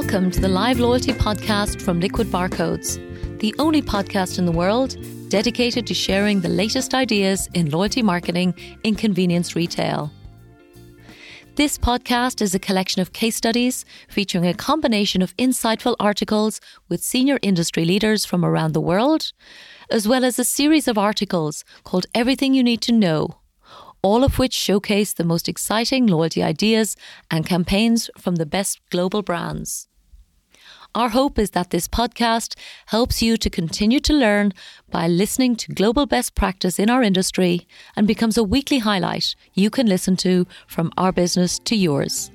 Welcome to the Live Loyalty Podcast from Liquid Barcodes, the only podcast in the world dedicated to sharing the latest ideas in loyalty marketing in convenience retail. This podcast is a collection of case studies featuring a combination of insightful articles with senior industry leaders from around the world, as well as a series of articles called Everything You Need to Know, all of which showcase the most exciting loyalty ideas and campaigns from the best global brands. Our hope is that this podcast helps you to continue to learn by listening to global best practice in our industry and becomes a weekly highlight you can listen to from our business to yours.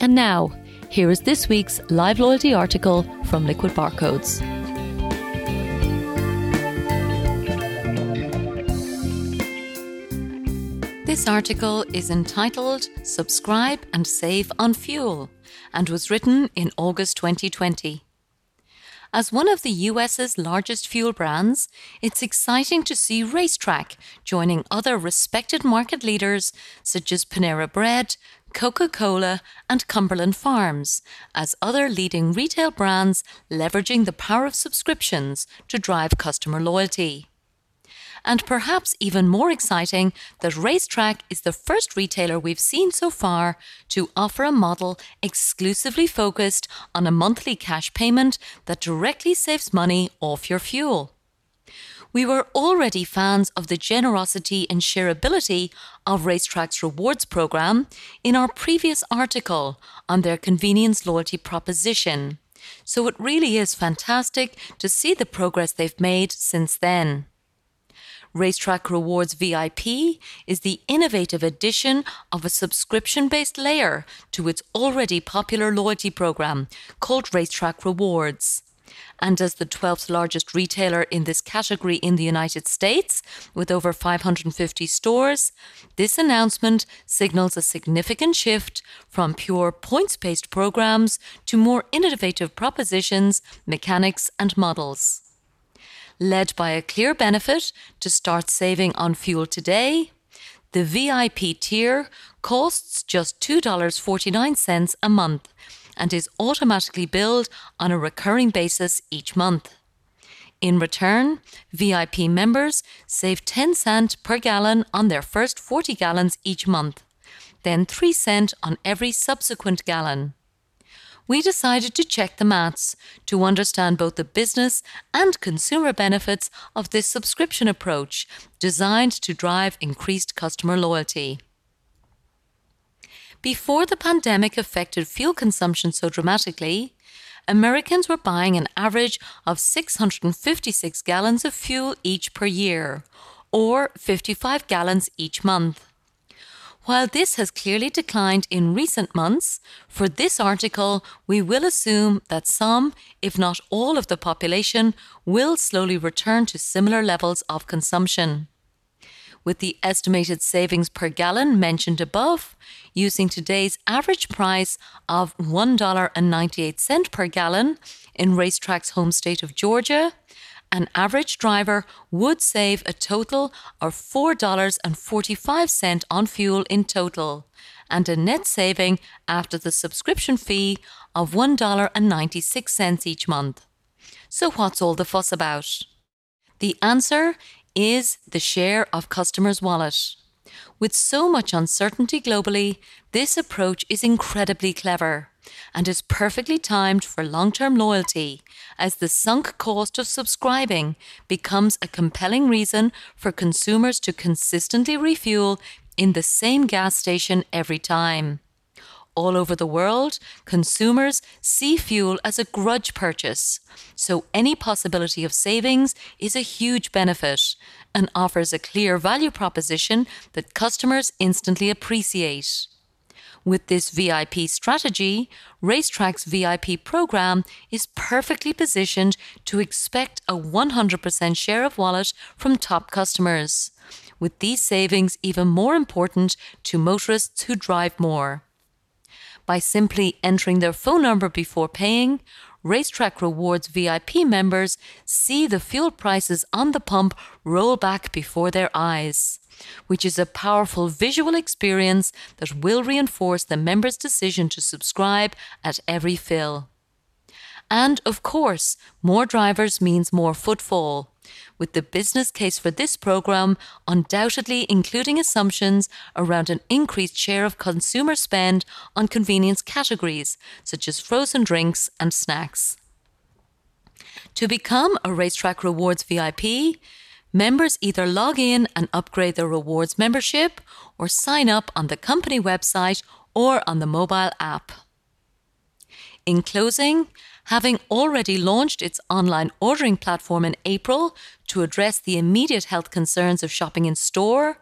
And now, here is this week's live loyalty article from Liquid Barcodes. This article is entitled Subscribe and Save on Fuel and was written in August 2020. As one of the US's largest fuel brands, it's exciting to see RaceTrac joining other respected market leaders such as Panera Bread, Coca Cola, and Cumberland Farms as other leading retail brands leveraging the power of subscriptions to drive customer loyalty and perhaps even more exciting, that RaceTrac is the first retailer we've seen so far to offer a model exclusively focused on a monthly cash payment that directly saves money off your fuel. We were already fans of the generosity and shareability of RaceTrac's rewards program in our previous article on their convenience loyalty proposition. So it really is fantastic to see the progress they've made since then. RaceTrac Rewards VIP is the innovative addition of a subscription based layer to its already popular loyalty program called RaceTrac Rewards. And as the 12th largest retailer in this category in the United States, with over 550 stores, this announcement signals a significant shift from pure points based programs to more innovative propositions, mechanics, and models led by a clear benefit to start saving on fuel today. The VIP tier costs just $2.49 a month and is automatically billed on a recurring basis each month. In return, VIP members save 10 cent per gallon on their first 40 gallons each month, then 3 cent on every subsequent gallon we decided to check the maths to understand both the business and consumer benefits of this subscription approach designed to drive increased customer loyalty. Before the pandemic affected fuel consumption so dramatically, Americans were buying an average of 656 gallons of fuel each per year, or 55 gallons each month. While this has clearly declined in recent months, for this article, we will assume that some, if not all, of the population will slowly return to similar levels of consumption. With the estimated savings per gallon mentioned above, using today's average price of $1.98 per gallon in RaceTrac's home state of Georgia, an average driver would save a total of $4.45 on fuel in total, and a net saving after the subscription fee of $1.96 each month. So, what's all the fuss about? The answer is the share of customers' wallet. With so much uncertainty globally, this approach is incredibly clever and is perfectly timed for long term loyalty, as the sunk cost of subscribing becomes a compelling reason for consumers to consistently refuel in the same gas station every time. All over the world, consumers see fuel as a grudge purchase, so any possibility of savings is a huge benefit and offers a clear value proposition that customers instantly appreciate. With this VIP strategy, RaceTrac's VIP program is perfectly positioned to expect a 100% share of wallet from top customers, with these savings even more important to motorists who drive more. By simply entering their phone number before paying, RaceTrac Rewards VIP members see the fuel prices on the pump roll back before their eyes which is a powerful visual experience that will reinforce the member's decision to subscribe at every fill. And of course, more drivers means more footfall with the business case for this program undoubtedly including assumptions around an increased share of consumer spend on convenience categories such as frozen drinks and snacks. To become a RaceTrac Rewards VIP, members either log in and upgrade their rewards membership or sign up on the company website or on the mobile app. In closing, having already launched its online ordering platform in April to address the immediate health concerns of shopping in store,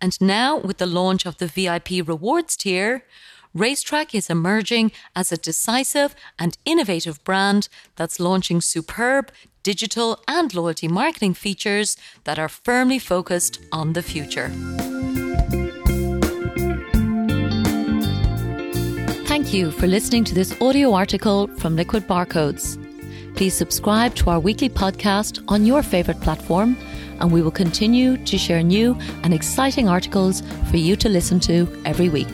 and now with the launch of the VIP rewards tier, RaceTrac is emerging as a decisive and innovative brand that's launching superb digital and loyalty marketing features that are firmly focused on the future. Thank you for listening to this audio article from Liquid Barcodes. Please subscribe to our weekly podcast on your favourite platform, and we will continue to share new and exciting articles for you to listen to every week.